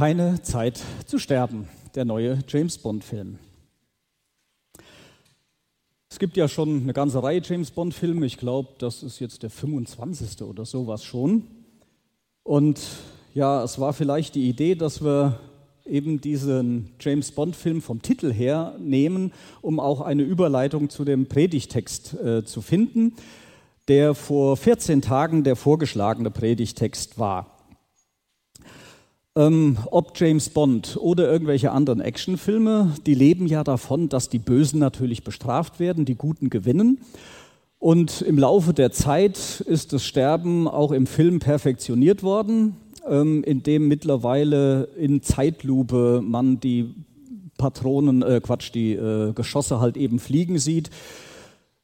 Keine Zeit zu sterben, der neue James Bond-Film. Es gibt ja schon eine ganze Reihe James Bond-Filme. Ich glaube, das ist jetzt der 25. oder sowas schon. Und ja, es war vielleicht die Idee, dass wir eben diesen James Bond-Film vom Titel her nehmen, um auch eine Überleitung zu dem Predigtext äh, zu finden, der vor 14 Tagen der vorgeschlagene Predigtext war. Ähm, ob James Bond oder irgendwelche anderen Actionfilme, die leben ja davon, dass die Bösen natürlich bestraft werden, die Guten gewinnen. Und im Laufe der Zeit ist das Sterben auch im Film perfektioniert worden, ähm, indem mittlerweile in Zeitlupe man die Patronen, äh, Quatsch, die äh, Geschosse halt eben fliegen sieht.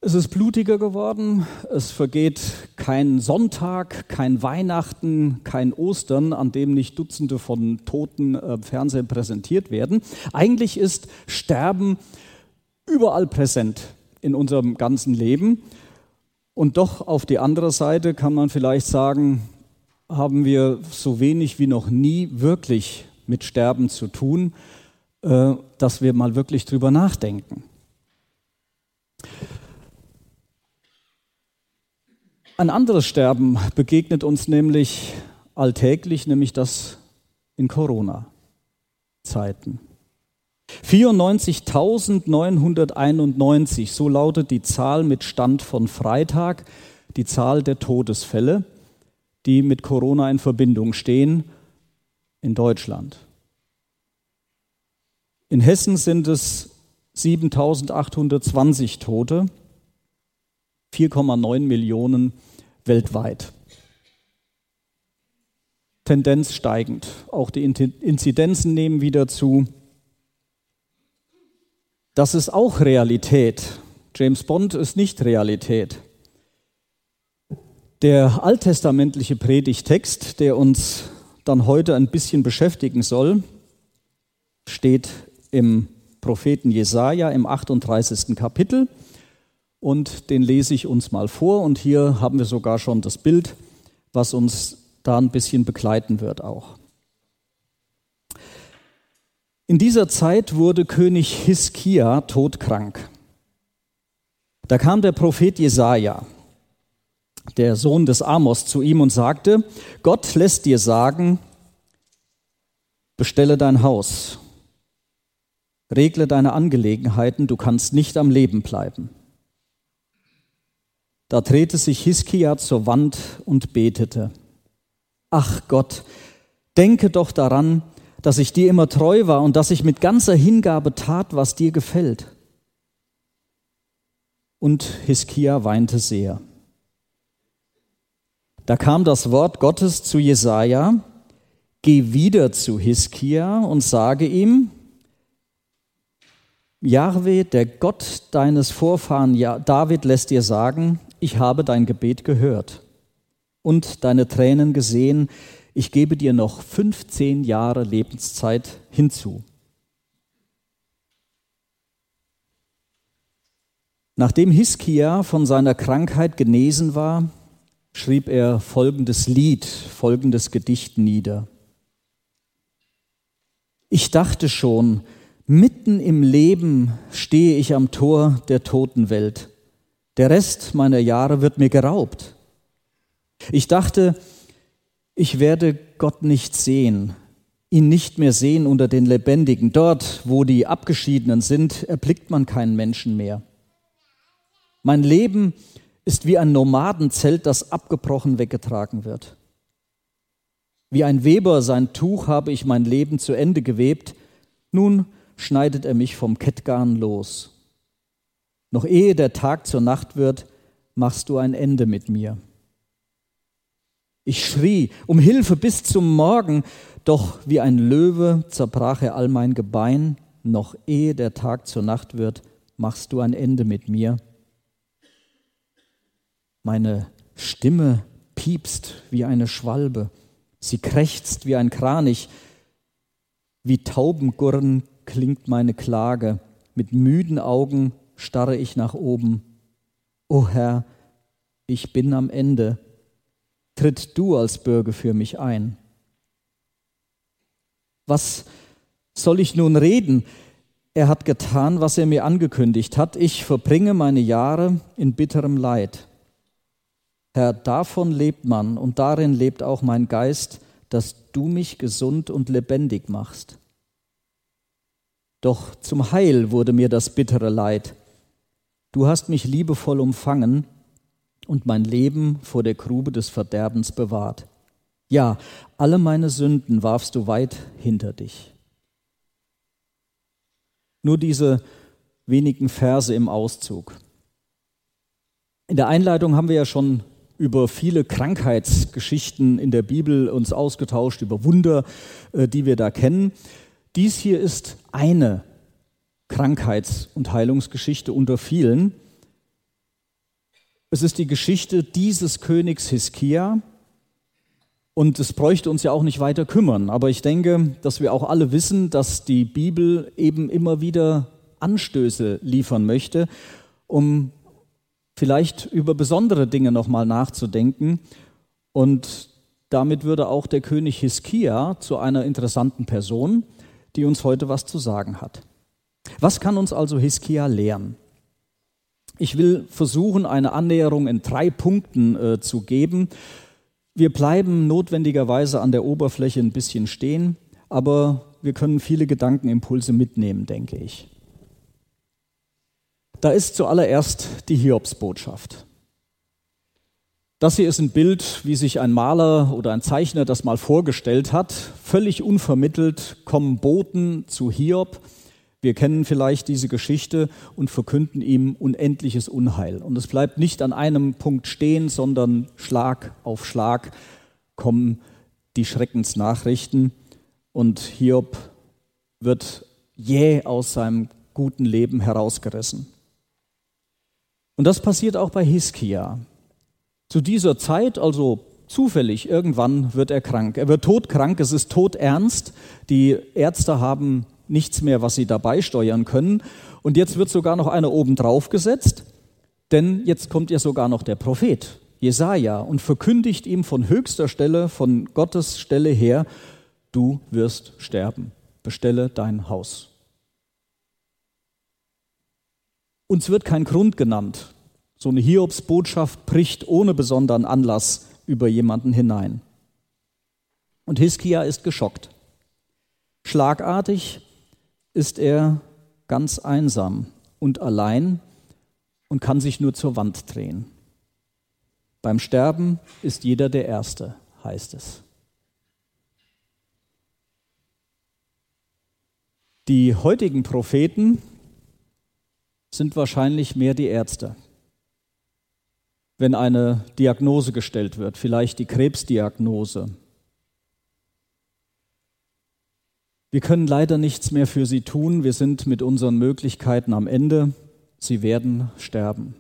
Es ist blutiger geworden. Es vergeht kein Sonntag, kein Weihnachten, kein Ostern, an dem nicht Dutzende von Toten äh, Fernsehen präsentiert werden. Eigentlich ist Sterben überall präsent in unserem ganzen Leben. Und doch auf die andere Seite kann man vielleicht sagen, haben wir so wenig wie noch nie wirklich mit Sterben zu tun, äh, dass wir mal wirklich drüber nachdenken. Ein anderes Sterben begegnet uns nämlich alltäglich, nämlich das in Corona-Zeiten. 94.991, so lautet die Zahl mit Stand von Freitag, die Zahl der Todesfälle, die mit Corona in Verbindung stehen in Deutschland. In Hessen sind es 7.820 Tote. 4,9 Millionen weltweit. Tendenz steigend. Auch die Inzidenzen nehmen wieder zu. Das ist auch Realität. James Bond ist nicht Realität. Der alttestamentliche Predigtext, der uns dann heute ein bisschen beschäftigen soll, steht im Propheten Jesaja im 38. Kapitel und den lese ich uns mal vor. Und hier haben wir sogar schon das Bild, was uns da ein bisschen begleiten wird auch. In dieser Zeit wurde König Hiskia todkrank. Da kam der Prophet Jesaja, der Sohn des Amos, zu ihm und sagte: Gott lässt dir sagen, bestelle dein Haus, regle deine Angelegenheiten, du kannst nicht am Leben bleiben. Da drehte sich Hiskia zur Wand und betete. Ach Gott, denke doch daran, dass ich dir immer treu war und dass ich mit ganzer Hingabe tat, was dir gefällt. Und Hiskia weinte sehr. Da kam das Wort Gottes zu Jesaja: Geh wieder zu Hiskia und sage ihm: Jahwe, der Gott deines Vorfahren David, lässt dir sagen: ich habe dein Gebet gehört und deine Tränen gesehen, ich gebe dir noch 15 Jahre Lebenszeit hinzu. Nachdem Hiskia von seiner Krankheit genesen war, schrieb er folgendes Lied, folgendes Gedicht nieder. Ich dachte schon, mitten im Leben stehe ich am Tor der Totenwelt. Der Rest meiner Jahre wird mir geraubt. Ich dachte, ich werde Gott nicht sehen, ihn nicht mehr sehen unter den Lebendigen. Dort, wo die Abgeschiedenen sind, erblickt man keinen Menschen mehr. Mein Leben ist wie ein Nomadenzelt, das abgebrochen weggetragen wird. Wie ein Weber sein Tuch habe ich mein Leben zu Ende gewebt. Nun schneidet er mich vom Kettgarn los. Noch ehe der Tag zur Nacht wird, machst du ein Ende mit mir. Ich schrie um Hilfe bis zum Morgen, doch wie ein Löwe zerbrach er all mein Gebein. Noch ehe der Tag zur Nacht wird, machst du ein Ende mit mir. Meine Stimme piepst wie eine Schwalbe, sie krächzt wie ein Kranich, wie Taubengurren klingt meine Klage, mit müden Augen starre ich nach oben. O Herr, ich bin am Ende. Tritt du als Bürger für mich ein. Was soll ich nun reden? Er hat getan, was er mir angekündigt hat. Ich verbringe meine Jahre in bitterem Leid. Herr, davon lebt man und darin lebt auch mein Geist, dass du mich gesund und lebendig machst. Doch zum Heil wurde mir das bittere Leid. Du hast mich liebevoll umfangen und mein Leben vor der Grube des Verderbens bewahrt. Ja, alle meine Sünden warfst du weit hinter dich. Nur diese wenigen Verse im Auszug. In der Einleitung haben wir ja schon über viele Krankheitsgeschichten in der Bibel uns ausgetauscht, über Wunder, äh, die wir da kennen. Dies hier ist eine Krankheits- und Heilungsgeschichte unter vielen. Es ist die Geschichte dieses Königs Hiskia und es bräuchte uns ja auch nicht weiter kümmern. Aber ich denke, dass wir auch alle wissen, dass die Bibel eben immer wieder Anstöße liefern möchte, um vielleicht über besondere Dinge nochmal nachzudenken. Und damit würde auch der König Hiskia zu einer interessanten Person, die uns heute was zu sagen hat. Was kann uns also Hiskia lehren? Ich will versuchen, eine Annäherung in drei Punkten äh, zu geben. Wir bleiben notwendigerweise an der Oberfläche ein bisschen stehen, aber wir können viele Gedankenimpulse mitnehmen, denke ich. Da ist zuallererst die Hiobsbotschaft. Das hier ist ein Bild, wie sich ein Maler oder ein Zeichner das mal vorgestellt hat. Völlig unvermittelt kommen Boten zu Hiob. Wir kennen vielleicht diese Geschichte und verkünden ihm unendliches Unheil. Und es bleibt nicht an einem Punkt stehen, sondern Schlag auf Schlag kommen die Schreckensnachrichten. Und Hiob wird jäh aus seinem guten Leben herausgerissen. Und das passiert auch bei Hiskia. Zu dieser Zeit, also zufällig, irgendwann wird er krank. Er wird todkrank, es ist todernst. Die Ärzte haben nichts mehr, was sie dabei steuern können. Und jetzt wird sogar noch einer oben drauf gesetzt, denn jetzt kommt ja sogar noch der Prophet, Jesaja, und verkündigt ihm von höchster Stelle, von Gottes Stelle her, du wirst sterben. Bestelle dein Haus. Uns wird kein Grund genannt. So eine Hiobsbotschaft bricht ohne besonderen Anlass über jemanden hinein. Und Hiskia ist geschockt. Schlagartig ist er ganz einsam und allein und kann sich nur zur Wand drehen. Beim Sterben ist jeder der Erste, heißt es. Die heutigen Propheten sind wahrscheinlich mehr die Ärzte. Wenn eine Diagnose gestellt wird, vielleicht die Krebsdiagnose. Wir können leider nichts mehr für sie tun. Wir sind mit unseren Möglichkeiten am Ende. Sie werden sterben.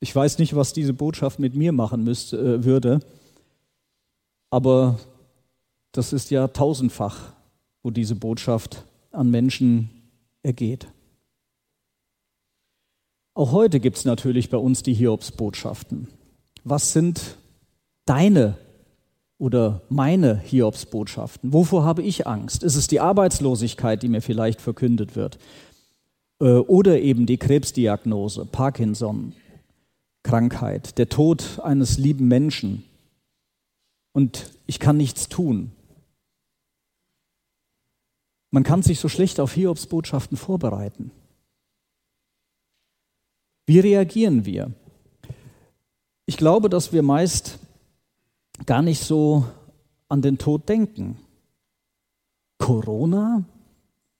Ich weiß nicht, was diese Botschaft mit mir machen müsste, äh, würde, aber das ist ja tausendfach, wo diese Botschaft an Menschen ergeht. Auch heute gibt es natürlich bei uns die Hiobsbotschaften. Was sind deine oder meine Hiobsbotschaften? Wovor habe ich Angst? Ist es die Arbeitslosigkeit, die mir vielleicht verkündet wird? Äh, oder eben die Krebsdiagnose, Parkinson, Krankheit, der Tod eines lieben Menschen und ich kann nichts tun. Man kann sich so schlecht auf Hiobsbotschaften vorbereiten. Wie reagieren wir? Ich glaube, dass wir meist gar nicht so an den Tod denken. Corona?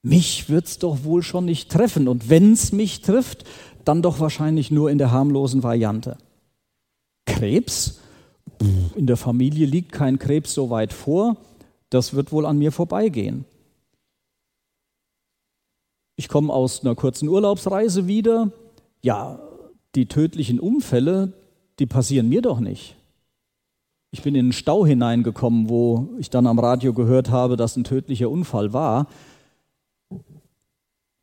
Mich wird es doch wohl schon nicht treffen. Und wenn es mich trifft, dann doch wahrscheinlich nur in der harmlosen Variante. Krebs? In der Familie liegt kein Krebs so weit vor. Das wird wohl an mir vorbeigehen. Ich komme aus einer kurzen Urlaubsreise wieder ja, die tödlichen Unfälle, die passieren mir doch nicht. Ich bin in einen Stau hineingekommen, wo ich dann am Radio gehört habe, dass ein tödlicher Unfall war.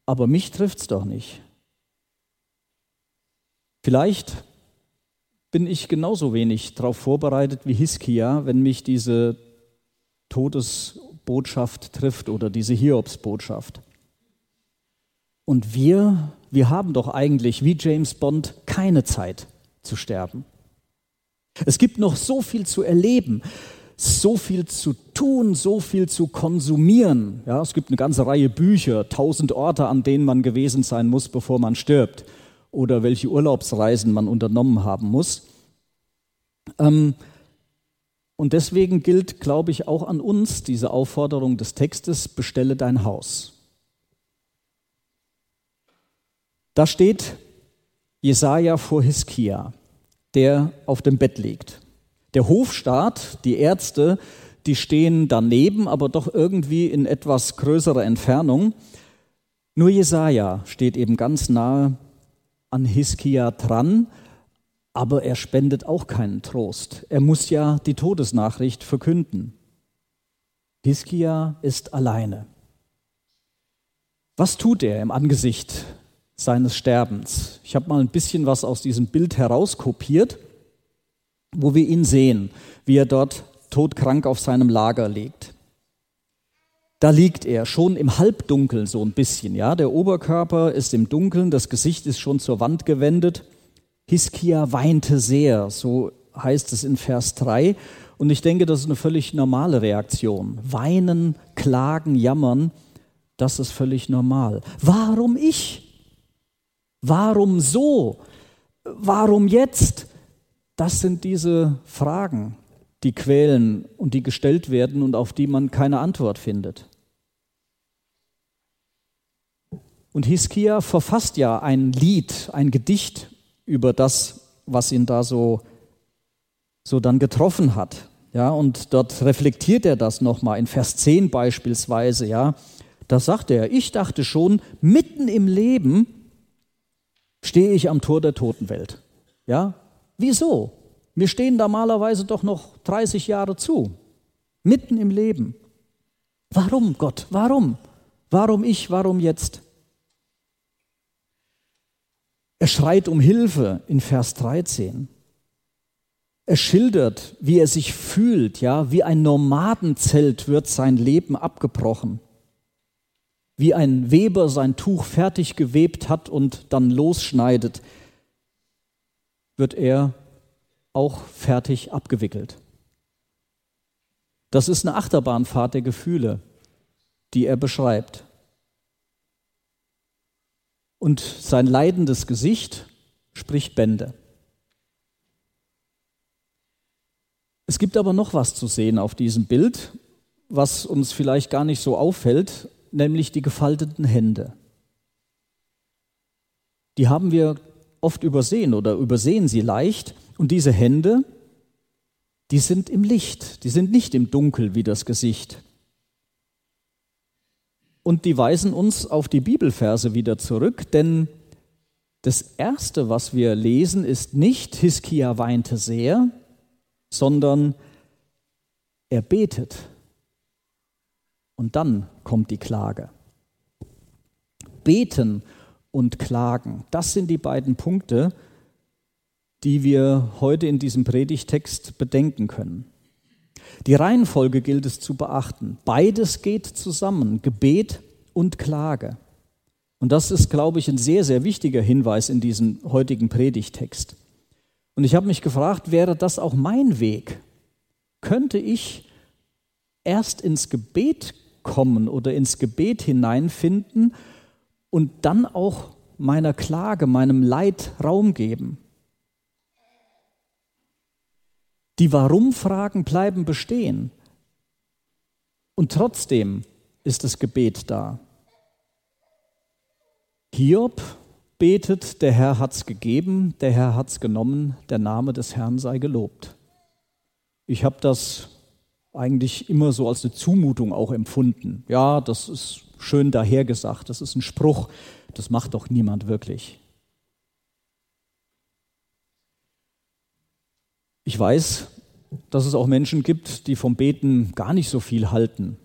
Aber mich trifft es doch nicht. Vielleicht bin ich genauso wenig darauf vorbereitet wie Hiskia, wenn mich diese Todesbotschaft trifft oder diese Hiobsbotschaft. Und wir, wir haben doch eigentlich wie James Bond keine Zeit zu sterben. Es gibt noch so viel zu erleben, so viel zu tun, so viel zu konsumieren. Ja, es gibt eine ganze Reihe Bücher, tausend Orte, an denen man gewesen sein muss, bevor man stirbt, oder welche Urlaubsreisen man unternommen haben muss. Ähm, und deswegen gilt, glaube ich, auch an uns diese Aufforderung des Textes, bestelle dein Haus. Da steht Jesaja vor Hiskia, der auf dem Bett liegt. Der Hofstaat, die Ärzte, die stehen daneben, aber doch irgendwie in etwas größerer Entfernung. Nur Jesaja steht eben ganz nahe an Hiskia dran, aber er spendet auch keinen Trost. Er muss ja die Todesnachricht verkünden. Hiskia ist alleine. Was tut er im Angesicht seines Sterbens? Ich habe mal ein bisschen was aus diesem Bild herauskopiert wo wir ihn sehen, wie er dort todkrank auf seinem Lager liegt. Da liegt er schon im Halbdunkeln so ein bisschen, ja. Der Oberkörper ist im Dunkeln, das Gesicht ist schon zur Wand gewendet. Hiskia weinte sehr, so heißt es in Vers 3. Und ich denke, das ist eine völlig normale Reaktion. Weinen, klagen, jammern, das ist völlig normal. Warum ich? Warum so? Warum jetzt? Das sind diese Fragen, die quälen und die gestellt werden und auf die man keine Antwort findet. Und Hiskia verfasst ja ein Lied, ein Gedicht über das, was ihn da so, so dann getroffen hat. Ja, und dort reflektiert er das nochmal in Vers 10 beispielsweise. Ja, da sagt er, ich dachte schon, mitten im Leben stehe ich am Tor der Totenwelt. Ja, Wieso? Mir stehen normalerweise doch noch 30 Jahre zu, mitten im Leben. Warum, Gott? Warum? Warum ich? Warum jetzt? Er schreit um Hilfe in Vers 13. Er schildert, wie er sich fühlt, ja, wie ein Nomadenzelt wird sein Leben abgebrochen. Wie ein Weber sein Tuch fertig gewebt hat und dann losschneidet, wird er auch fertig abgewickelt. Das ist eine Achterbahnfahrt der Gefühle, die er beschreibt. Und sein leidendes Gesicht spricht Bände. Es gibt aber noch was zu sehen auf diesem Bild, was uns vielleicht gar nicht so auffällt, nämlich die gefalteten Hände. Die haben wir oft übersehen oder übersehen sie leicht. Und diese Hände, die sind im Licht, die sind nicht im Dunkel wie das Gesicht. Und die weisen uns auf die Bibelverse wieder zurück, denn das Erste, was wir lesen, ist nicht, Hiskia weinte sehr, sondern er betet. Und dann kommt die Klage. Beten und Klagen. Das sind die beiden Punkte, die wir heute in diesem Predigtext bedenken können. Die Reihenfolge gilt es zu beachten. Beides geht zusammen, Gebet und Klage. Und das ist, glaube ich, ein sehr, sehr wichtiger Hinweis in diesem heutigen Predigtext. Und ich habe mich gefragt, wäre das auch mein Weg? Könnte ich erst ins Gebet kommen oder ins Gebet hineinfinden und dann auch meiner Klage, meinem Leid Raum geben. Die Warum-Fragen bleiben bestehen. Und trotzdem ist das Gebet da. Hiob betet, der Herr hat's gegeben, der Herr hat's genommen, der Name des Herrn sei gelobt. Ich habe das eigentlich immer so als eine Zumutung auch empfunden. Ja, das ist schön dahergesagt. Das ist ein Spruch, das macht doch niemand wirklich. Ich weiß, dass es auch Menschen gibt, die vom Beten gar nicht so viel halten.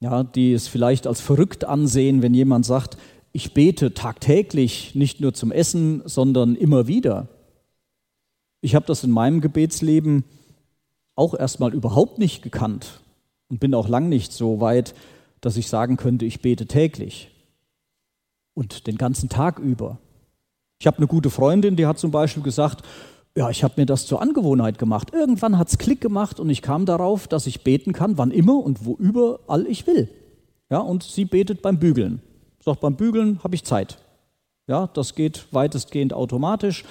Ja, die es vielleicht als verrückt ansehen, wenn jemand sagt, ich bete tagtäglich, nicht nur zum Essen, sondern immer wieder. Ich habe das in meinem Gebetsleben auch erstmal überhaupt nicht gekannt. und bin auch lang nicht so weit, dass ich sagen könnte, ich bete täglich und den ganzen Tag über. Ich habe eine gute Freundin, die hat zum Beispiel gesagt, ja, ich habe mir das zur Angewohnheit gemacht. Irgendwann hat es Klick gemacht und ich kam darauf, dass ich beten kann, wann immer und wo überall ich will. Ja, und sie betet beim Bügeln. Sagt, beim Bügeln habe ich Zeit. Ja, das geht weitestgehend automatisch.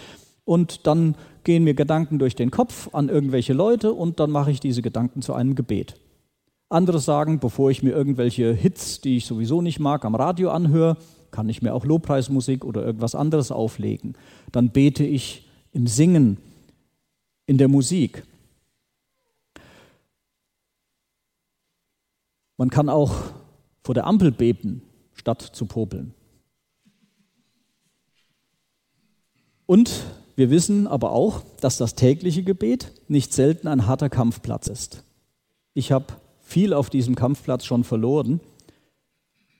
Und dann gehen mir Gedanken durch den Kopf an irgendwelche Leute und dann mache ich diese Gedanken zu einem Gebet. Andere sagen, bevor ich mir irgendwelche Hits, die ich sowieso nicht mag, am Radio anhöre, kann ich mir auch Lobpreismusik oder irgendwas anderes auflegen. Dann bete ich im Singen, in der Musik. Man kann auch vor der Ampel beten, statt zu popeln. Und wir wissen aber auch, dass das tägliche Gebet nicht selten ein harter Kampfplatz ist. Ich habe viel auf diesem Kampfplatz schon verloren.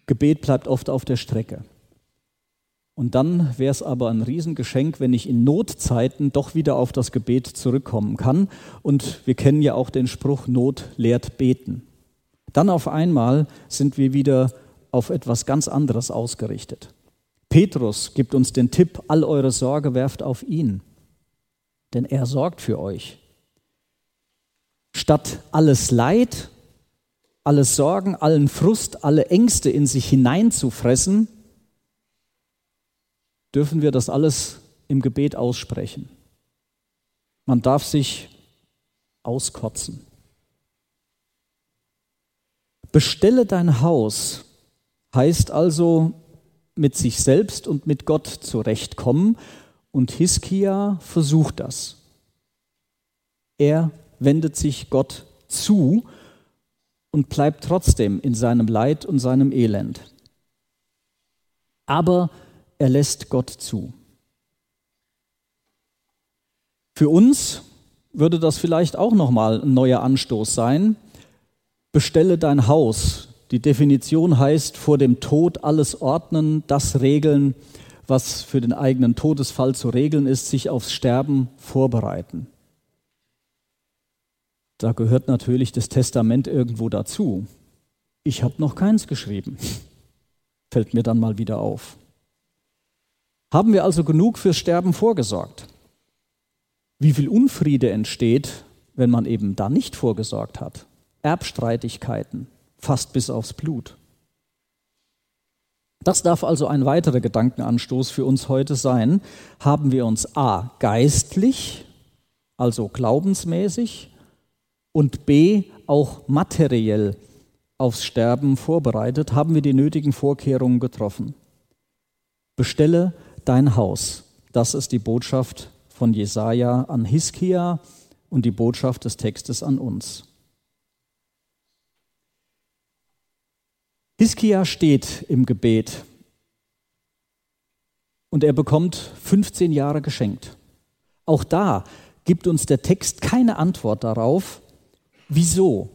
Gebet bleibt oft auf der Strecke. Und dann wäre es aber ein Riesengeschenk, wenn ich in Notzeiten doch wieder auf das Gebet zurückkommen kann. Und wir kennen ja auch den Spruch, Not lehrt beten. Dann auf einmal sind wir wieder auf etwas ganz anderes ausgerichtet. Petrus gibt uns den Tipp, all eure Sorge werft auf ihn, denn er sorgt für euch. Statt alles Leid, alles Sorgen, allen Frust, alle Ängste in sich hineinzufressen, dürfen wir das alles im Gebet aussprechen. Man darf sich auskotzen. Bestelle dein Haus heißt also mit sich selbst und mit Gott zurechtkommen und Hiskia versucht das. Er wendet sich Gott zu und bleibt trotzdem in seinem Leid und seinem Elend. Aber er lässt Gott zu. Für uns würde das vielleicht auch nochmal ein neuer Anstoß sein. Bestelle dein Haus. Die Definition heißt, vor dem Tod alles ordnen, das regeln, was für den eigenen Todesfall zu regeln ist, sich aufs Sterben vorbereiten. Da gehört natürlich das Testament irgendwo dazu. Ich habe noch keins geschrieben. Fällt mir dann mal wieder auf. Haben wir also genug fürs Sterben vorgesorgt? Wie viel Unfriede entsteht, wenn man eben da nicht vorgesorgt hat? Erbstreitigkeiten, fast bis aufs Blut. Das darf also ein weiterer Gedankenanstoß für uns heute sein. Haben wir uns a. geistlich, also glaubensmäßig, und b. auch materiell aufs Sterben vorbereitet? Haben wir die nötigen Vorkehrungen getroffen? Bestelle dein Haus. Das ist die Botschaft von Jesaja an Hiskia und die Botschaft des Textes an uns. Hiskia steht im Gebet und er bekommt 15 Jahre geschenkt. Auch da gibt uns der Text keine Antwort darauf, wieso.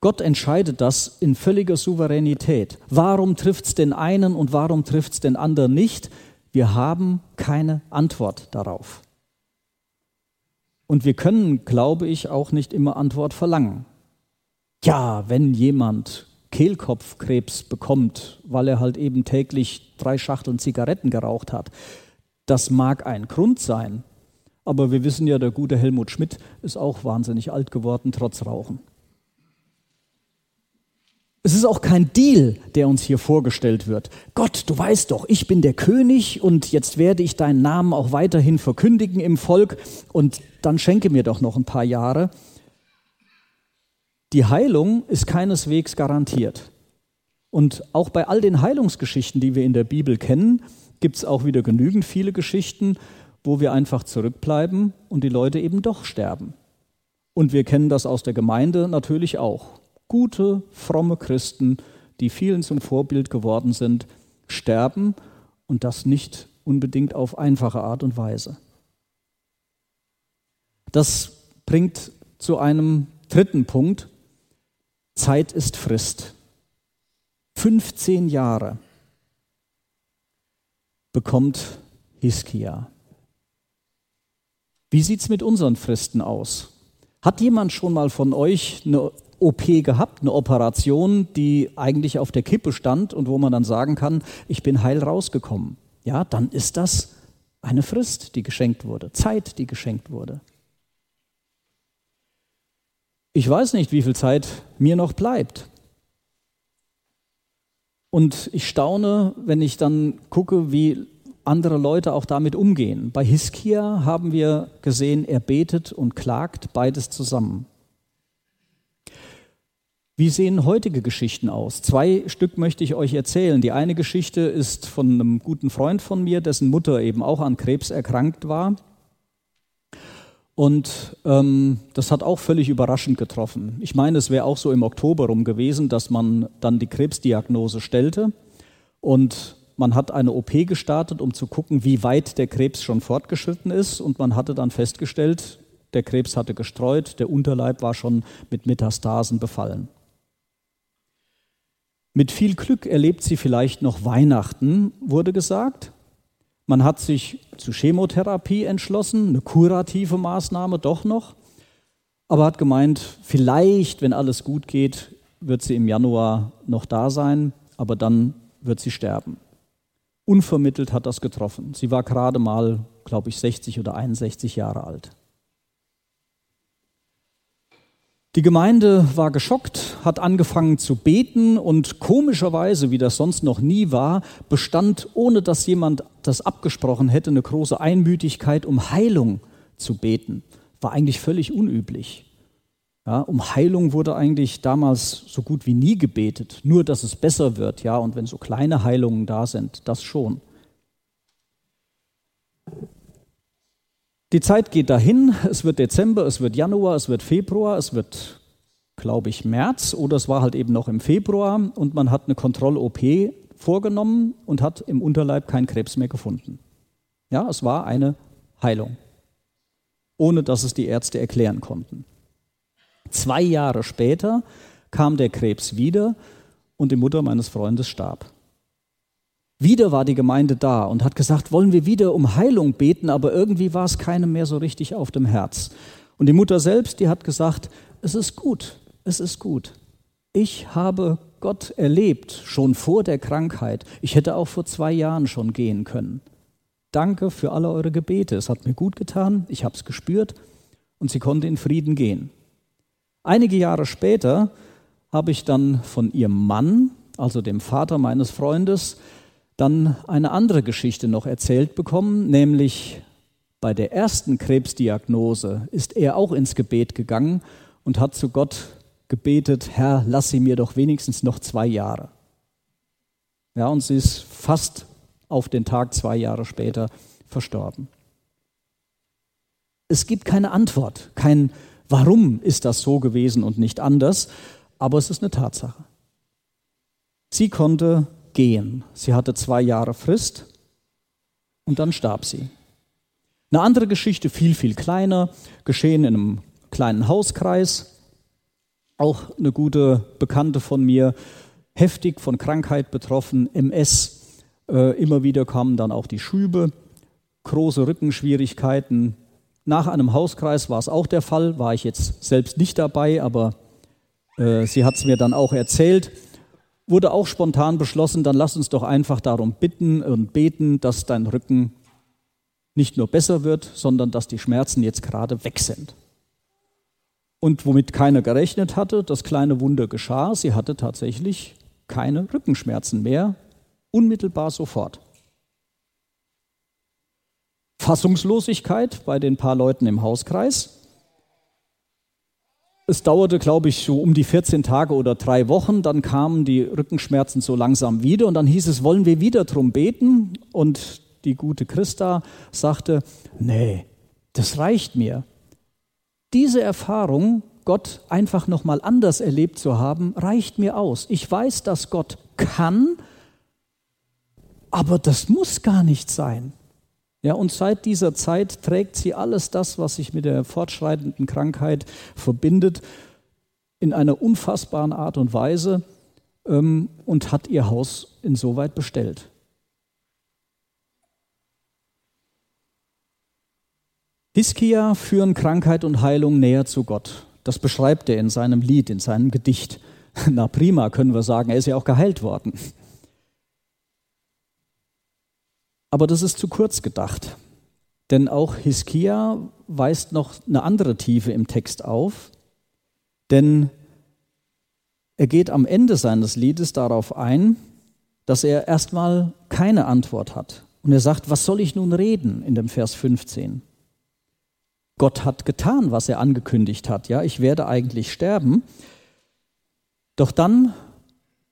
Gott entscheidet das in völliger Souveränität. Warum trifft es den einen und warum trifft es den anderen nicht? Wir haben keine Antwort darauf. Und wir können, glaube ich, auch nicht immer Antwort verlangen. Ja, wenn jemand Kehlkopfkrebs bekommt, weil er halt eben täglich drei Schachteln Zigaretten geraucht hat, das mag ein Grund sein. Aber wir wissen ja, der gute Helmut Schmidt ist auch wahnsinnig alt geworden, trotz Rauchen. Es ist auch kein Deal, der uns hier vorgestellt wird. Gott, du weißt doch, ich bin der König und jetzt werde ich deinen Namen auch weiterhin verkündigen im Volk und dann schenke mir doch noch ein paar Jahre. Die Heilung ist keineswegs garantiert. Und auch bei all den Heilungsgeschichten, die wir in der Bibel kennen, gibt es auch wieder genügend viele Geschichten, wo wir einfach zurückbleiben und die Leute eben doch sterben. Und wir kennen das aus der Gemeinde natürlich auch gute, fromme Christen, die vielen zum Vorbild geworden sind, sterben und das nicht unbedingt auf einfache Art und Weise. Das bringt zu einem dritten Punkt. Zeit ist Frist. 15 Jahre bekommt Hiskia. Wie sieht es mit unseren Fristen aus? Hat jemand schon mal von euch eine OP gehabt, eine Operation, die eigentlich auf der Kippe stand und wo man dann sagen kann, ich bin heil rausgekommen. Ja, dann ist das eine Frist, die geschenkt wurde, Zeit, die geschenkt wurde. Ich weiß nicht, wie viel Zeit mir noch bleibt. Und ich staune, wenn ich dann gucke, wie andere Leute auch damit umgehen. Bei Hiskia haben wir gesehen, er betet und klagt beides zusammen. Wie sehen heutige Geschichten aus? Zwei Stück möchte ich euch erzählen. Die eine Geschichte ist von einem guten Freund von mir, dessen Mutter eben auch an Krebs erkrankt war. Und ähm, das hat auch völlig überraschend getroffen. Ich meine, es wäre auch so im Oktober rum gewesen, dass man dann die Krebsdiagnose stellte. Und man hat eine OP gestartet, um zu gucken, wie weit der Krebs schon fortgeschritten ist. Und man hatte dann festgestellt, der Krebs hatte gestreut, der Unterleib war schon mit Metastasen befallen. Mit viel Glück erlebt sie vielleicht noch Weihnachten, wurde gesagt. Man hat sich zu Chemotherapie entschlossen, eine kurative Maßnahme doch noch, aber hat gemeint, vielleicht, wenn alles gut geht, wird sie im Januar noch da sein, aber dann wird sie sterben. Unvermittelt hat das getroffen. Sie war gerade mal, glaube ich, 60 oder 61 Jahre alt. Die Gemeinde war geschockt, hat angefangen zu beten und komischerweise, wie das sonst noch nie war, bestand, ohne dass jemand das abgesprochen hätte, eine große Einmütigkeit, um Heilung zu beten. War eigentlich völlig unüblich. Ja, um Heilung wurde eigentlich damals so gut wie nie gebetet, nur dass es besser wird, ja, und wenn so kleine Heilungen da sind, das schon. Die Zeit geht dahin, es wird Dezember, es wird Januar, es wird Februar, es wird, glaube ich, März oder es war halt eben noch im Februar und man hat eine Kontroll-OP vorgenommen und hat im Unterleib keinen Krebs mehr gefunden. Ja, es war eine Heilung, ohne dass es die Ärzte erklären konnten. Zwei Jahre später kam der Krebs wieder und die Mutter meines Freundes starb. Wieder war die Gemeinde da und hat gesagt, wollen wir wieder um Heilung beten, aber irgendwie war es keinem mehr so richtig auf dem Herz. Und die Mutter selbst, die hat gesagt, es ist gut, es ist gut. Ich habe Gott erlebt, schon vor der Krankheit. Ich hätte auch vor zwei Jahren schon gehen können. Danke für alle eure Gebete. Es hat mir gut getan, ich habe es gespürt und sie konnte in Frieden gehen. Einige Jahre später habe ich dann von ihrem Mann, also dem Vater meines Freundes, dann eine andere Geschichte noch erzählt bekommen, nämlich bei der ersten Krebsdiagnose ist er auch ins Gebet gegangen und hat zu Gott gebetet, Herr, lass sie mir doch wenigstens noch zwei Jahre. Ja, und sie ist fast auf den Tag zwei Jahre später verstorben. Es gibt keine Antwort, kein Warum ist das so gewesen und nicht anders, aber es ist eine Tatsache. Sie konnte gehen. Sie hatte zwei Jahre Frist und dann starb sie. Eine andere Geschichte, viel, viel kleiner, geschehen in einem kleinen Hauskreis. Auch eine gute Bekannte von mir, heftig von Krankheit betroffen, MS. Äh, immer wieder kamen dann auch die Schübe, große Rückenschwierigkeiten. Nach einem Hauskreis war es auch der Fall, war ich jetzt selbst nicht dabei, aber äh, sie hat es mir dann auch erzählt wurde auch spontan beschlossen, dann lass uns doch einfach darum bitten und beten, dass dein Rücken nicht nur besser wird, sondern dass die Schmerzen jetzt gerade weg sind. Und womit keiner gerechnet hatte, das kleine Wunder geschah, sie hatte tatsächlich keine Rückenschmerzen mehr, unmittelbar sofort. Fassungslosigkeit bei den paar Leuten im Hauskreis. Es dauerte, glaube ich, so um die 14 Tage oder drei Wochen. Dann kamen die Rückenschmerzen so langsam wieder und dann hieß es, wollen wir wieder drum beten? Und die gute Christa sagte, nee, das reicht mir. Diese Erfahrung, Gott einfach nochmal anders erlebt zu haben, reicht mir aus. Ich weiß, dass Gott kann, aber das muss gar nicht sein. Ja, und seit dieser Zeit trägt sie alles das, was sich mit der fortschreitenden Krankheit verbindet, in einer unfassbaren Art und Weise ähm, und hat ihr Haus insoweit bestellt. Hiskia führen Krankheit und Heilung näher zu Gott. Das beschreibt er in seinem Lied, in seinem Gedicht. Na prima, können wir sagen, er ist ja auch geheilt worden. Aber das ist zu kurz gedacht. Denn auch Hiskia weist noch eine andere Tiefe im Text auf. Denn er geht am Ende seines Liedes darauf ein, dass er erstmal keine Antwort hat. Und er sagt, was soll ich nun reden in dem Vers 15? Gott hat getan, was er angekündigt hat. Ja, ich werde eigentlich sterben. Doch dann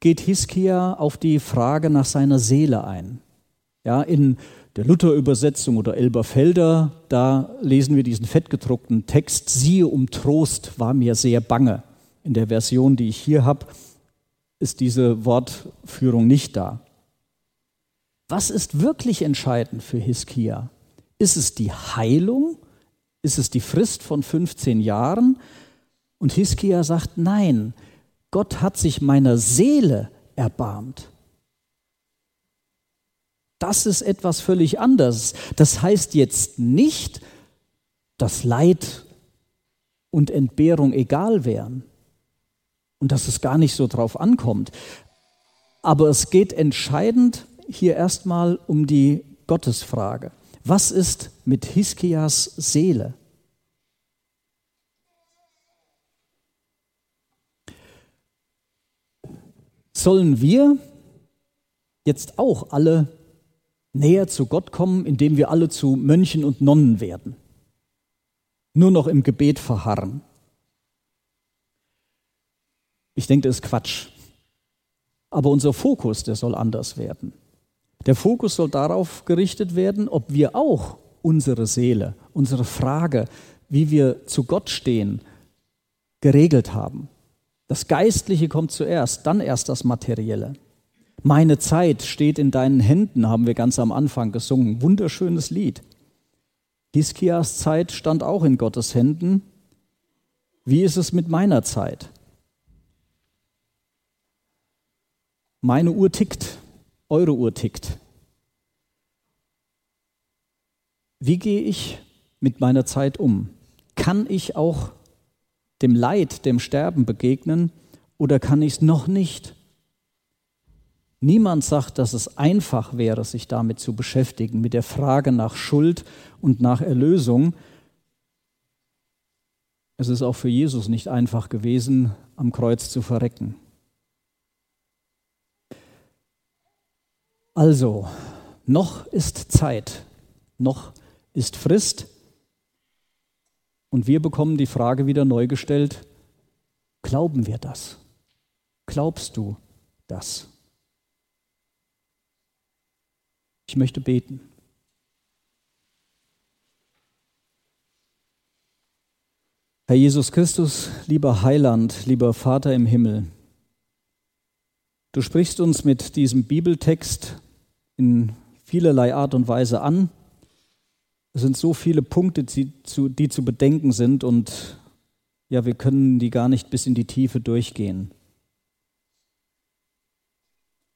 geht Hiskia auf die Frage nach seiner Seele ein. Ja, in der Luther-Übersetzung oder Elberfelder, da lesen wir diesen fettgedruckten Text, siehe um Trost war mir sehr bange. In der Version, die ich hier habe, ist diese Wortführung nicht da. Was ist wirklich entscheidend für Hiskia? Ist es die Heilung? Ist es die Frist von 15 Jahren? Und Hiskia sagt, nein, Gott hat sich meiner Seele erbarmt. Das ist etwas völlig anderes. Das heißt jetzt nicht, dass Leid und Entbehrung egal wären und dass es gar nicht so drauf ankommt. Aber es geht entscheidend hier erstmal um die Gottesfrage. Was ist mit Hiskias Seele? Sollen wir jetzt auch alle näher zu Gott kommen, indem wir alle zu Mönchen und Nonnen werden? Nur noch im Gebet verharren? Ich denke, das ist Quatsch. Aber unser Fokus, der soll anders werden. Der Fokus soll darauf gerichtet werden, ob wir auch unsere Seele, unsere Frage, wie wir zu Gott stehen, geregelt haben. Das Geistliche kommt zuerst, dann erst das Materielle. Meine Zeit steht in deinen Händen, haben wir ganz am Anfang gesungen. Wunderschönes Lied. Hiskias Zeit stand auch in Gottes Händen. Wie ist es mit meiner Zeit? Meine Uhr tickt, eure Uhr tickt. Wie gehe ich mit meiner Zeit um? Kann ich auch dem Leid, dem Sterben begegnen oder kann ich es noch nicht? Niemand sagt, dass es einfach wäre, sich damit zu beschäftigen, mit der Frage nach Schuld und nach Erlösung. Es ist auch für Jesus nicht einfach gewesen, am Kreuz zu verrecken. Also, noch ist Zeit, noch ist Frist. Und wir bekommen die Frage wieder neu gestellt, glauben wir das? Glaubst du das? Ich möchte beten. Herr Jesus Christus, lieber Heiland, lieber Vater im Himmel, du sprichst uns mit diesem Bibeltext in vielerlei Art und Weise an. Es sind so viele Punkte, die zu, die zu bedenken sind und ja, wir können die gar nicht bis in die Tiefe durchgehen.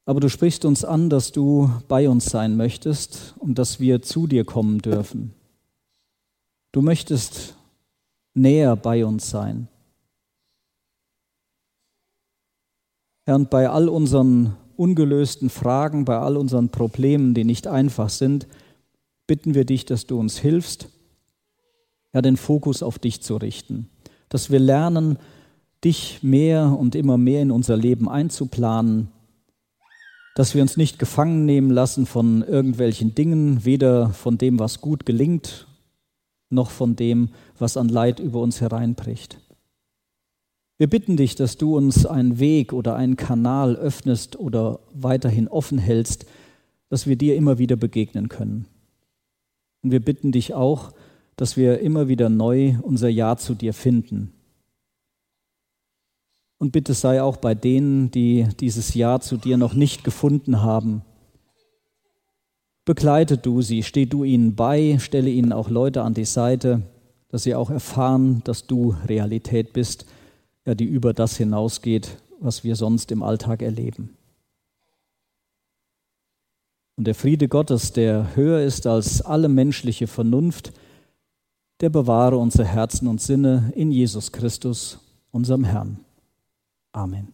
Aber du sprichst uns an, dass du bei uns sein möchtest und dass wir zu dir kommen dürfen. Du möchtest näher bei uns sein. Herr, und bei all unseren ungelösten Fragen, bei all unseren Problemen, die nicht einfach sind, bitten wir dich, dass du uns hilfst, ja, den Fokus auf dich zu richten, dass wir lernen, dich mehr und immer mehr in unser Leben einzuplanen, dass wir uns nicht gefangen nehmen lassen von irgendwelchen Dingen, weder von dem, was gut gelingt, noch von dem, was an Leid über uns hereinbricht. Wir bitten dich, dass du uns einen Weg oder einen Kanal öffnest oder weiterhin offen hältst, dass wir dir immer wieder begegnen können. Und wir bitten dich auch, dass wir immer wieder neu unser Ja zu dir finden. Und bitte sei auch bei denen, die dieses Ja zu dir noch nicht gefunden haben. Begleite du sie, steh du ihnen bei, stelle ihnen auch Leute an die Seite, dass sie auch erfahren, dass du Realität bist ja, die über das hinausgeht, was wir sonst im Alltag erleben. Und der Friede Gottes, der höher ist als alle menschliche Vernunft, der bewahre unsere Herzen und Sinne in Jesus Christus, unserem Herrn. Amen.